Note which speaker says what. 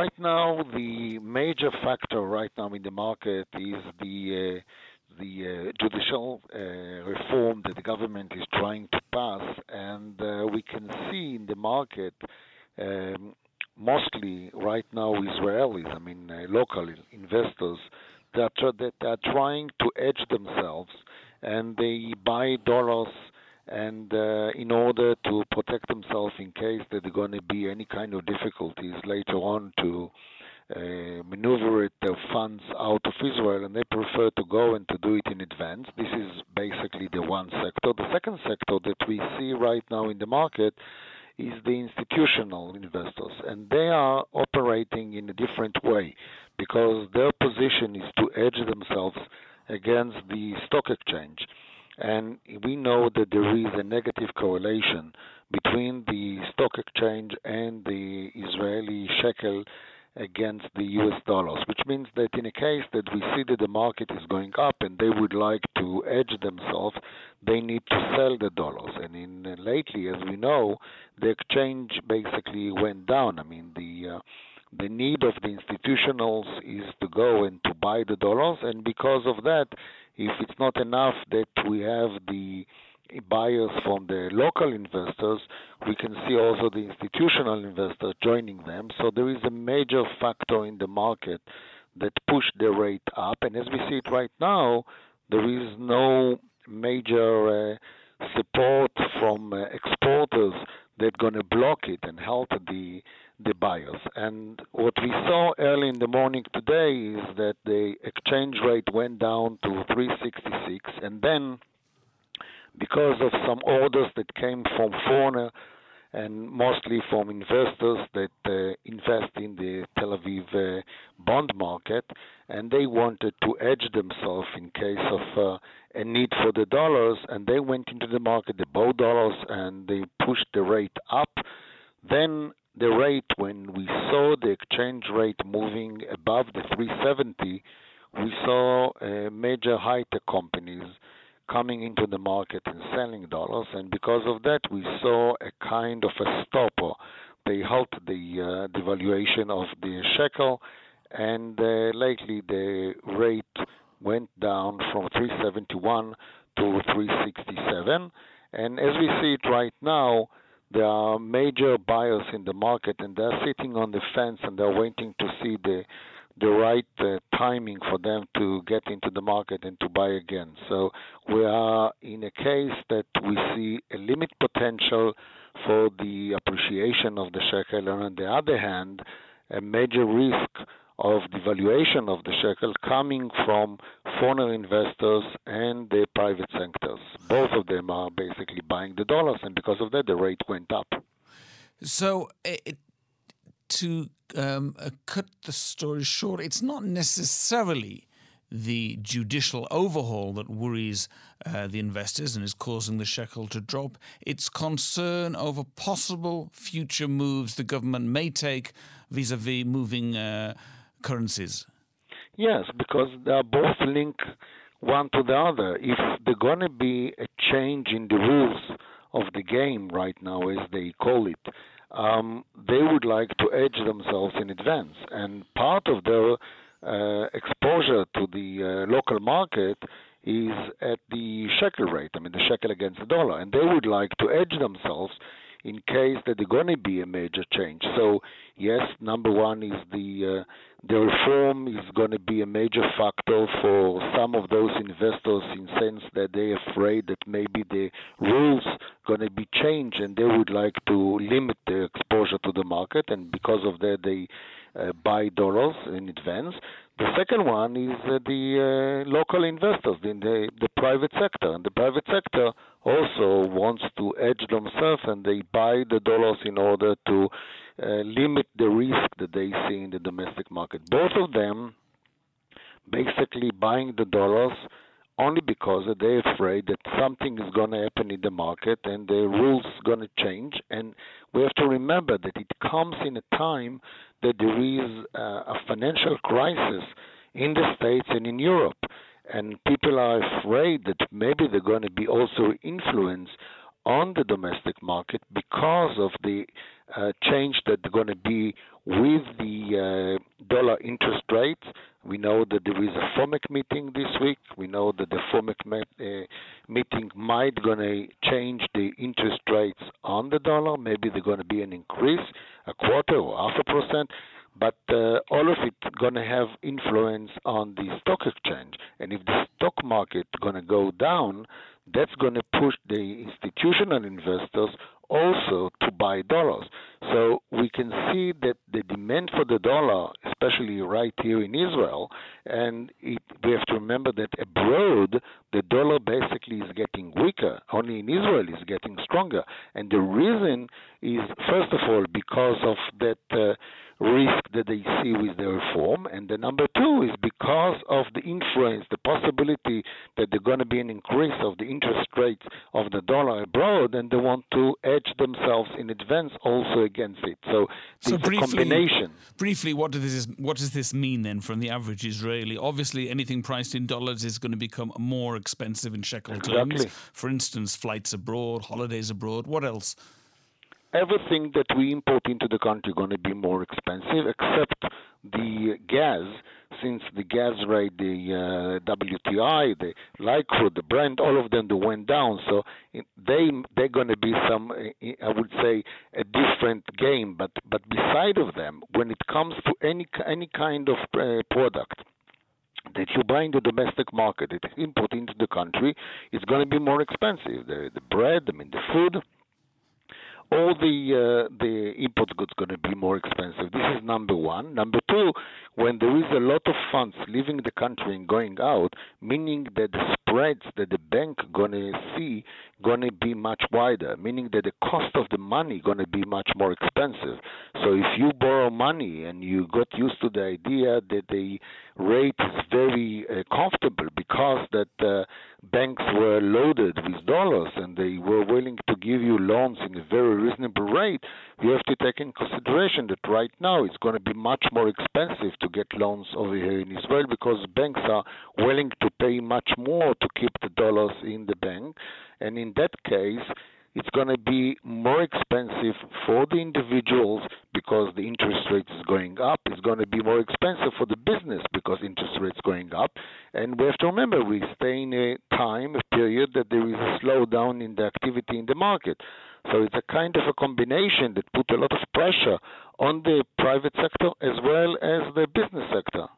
Speaker 1: right now, the major factor right now in the market is the uh, the uh, judicial uh, reform that the government is trying to pass, and uh, we can see in the market. Um, mostly right now Israelis, I mean uh, local investors, that are, that are trying to edge themselves, and they buy dollars and uh, in order to protect themselves in case that there are going to be any kind of difficulties later on to uh, maneuver their funds out of Israel, and they prefer to go and to do it in advance. This is basically the one sector. The second sector that we see right now in the market is the institutional investors, and they are operating in a different way because their position is to edge themselves against the stock exchange. And we know that there is a negative correlation between the stock exchange and the Israeli shekel against the US dollars, which means that in a case that we see that the market is going up and they would like to edge themselves, they need to sell the dollars. And in uh, lately, as we know, the exchange basically went down. I mean, the uh, the need of the institutionals is to go and to buy the dollars, and because of that, if it's not enough that we have the buyers from the local investors, we can see also the institutional investors joining them. So there is a major factor in the market that pushed the rate up. And as we see it right now, there is no major uh, support from uh, exporters that going to block it and help the the buyers. And what we saw early in the morning today is that the exchange rate went down to 366, and then because of some orders that came from foreigner and mostly from investors that uh, invest in the Tel Aviv uh, bond market, and they wanted to edge themselves in case of uh, a need for the dollars, and they went into the market, they bought dollars, and they pushed the rate up. Then the rate, when we saw the exchange rate moving above the 370, we saw uh, major high-tech companies coming into the market and selling dollars, and because of that, we saw a kind of a stopper. They halted the uh, devaluation of the shekel, and uh, lately the rate went down from 371 to 367. And as we see it right now, there are major buyers in the market, and they're sitting on the fence and they're waiting to see the the right uh, timing for them to get into the market and to buy again. So we are in a case that we see a limit potential for the appreciation of the shekel, and on the other hand, a major risk of devaluation of the shekel coming from foreign investors and the private sectors. Both of them are basically buying the dollars, and because of that, the rate went up.
Speaker 2: So, it, to um, uh, cut the story short, it's not necessarily the judicial overhaul that worries uh, the investors and is causing the shekel to drop. It's concern over possible future moves the government may take vis a vis moving. Uh, currencies?
Speaker 1: Yes, because they are both linked one to the other. If there's going to be a change in the rules of the game right now, as they call it, um, they would like to edge themselves in advance. And part of their uh, exposure to the uh, local market is at the shekel rate, I mean, the shekel against the dollar. And they would like to edge themselves in case that there's going to be a major change. So, yes, number one is the uh, the reform is going to be a major factor for some of those investors in sense that they're afraid that maybe the rules are going to be changed and they would like to limit their exposure to the market and because of that they uh, buy dollars in advance. The second one is uh, the uh, local investors in the, the private sector. And the private sector also wants to edge themselves and they buy the dollars in order to uh, limit the risk that they see in the domestic market. Both of them basically buying the dollars only because they're afraid that something is going to happen in the market and the rules are going to change. And we have to remember that it comes in a time that there is uh, a financial crisis in the States and in Europe. And people are afraid that maybe they're going to be also influenced on the domestic market because of the uh, change that's going to be with the uh, dollar interest rates. We know that there is a FOMC meeting this week. We know that the FOMC met, uh, meeting might going to change the interest rates on the dollar. Maybe they're going to be an increase, a quarter or half a percent but uh, all of it going to have influence on the stock exchange. And if the stock market going to go down, that's going to push the institutional investors also to buy dollars. So we can see that the demand for the dollar, especially right here in Israel, and it, we have to remember that abroad the dollar basically is getting weaker. Only in Israel is getting stronger, and the reason is first of all because of that. Uh, risk that they see with the reform. And the number two is because of the influence, the possibility that there's going to be an increase of the interest rates of the dollar abroad, and they want to edge themselves in advance also against it. So,
Speaker 2: so
Speaker 1: briefly, combination.
Speaker 2: Briefly, what does this what does this mean then from the average Israeli? Obviously, anything priced in dollars is going to become more expensive in shekel
Speaker 1: exactly.
Speaker 2: terms. For instance, flights abroad, holidays abroad. What else?
Speaker 1: Everything that we import into the country going to be more expensive, except the gas, since the gas rate, the uh, WTI, the crude, the Brent, all of them they went down. So they they're going to be some, I would say, a different game. But but beside of them, when it comes to any any kind of uh, product that you buy in the domestic market, it import into the country, it's going to be more expensive. The the bread, I mean the food all the uh, the import goods going to be more expensive. This is number one. Number two, when there is a lot of funds leaving the country and going out, meaning that the spreads that the bank going to see going to be much wider, meaning that the cost of the money going to be much more expensive. So if you borrow money and you got used to the idea that the rate is very uh, comfortable because that uh, banks were loaded with dollars and they were willing to give you loans in a very reasonable rate, you have to take in consideration that right now it's going to be much more expensive to get loans over here in Israel because banks are willing to pay much more to keep the dollars in the bank. And in that case, it's going to be more expensive for the individuals because the interest rate is going up. It's going to be more expensive for the business because interest rates going up. And we have to remember we stay in a time, a period that there is a slowdown in the activity in the market. So it's a kind of a combination that put a lot of pressure on the private sector as well as the business sector.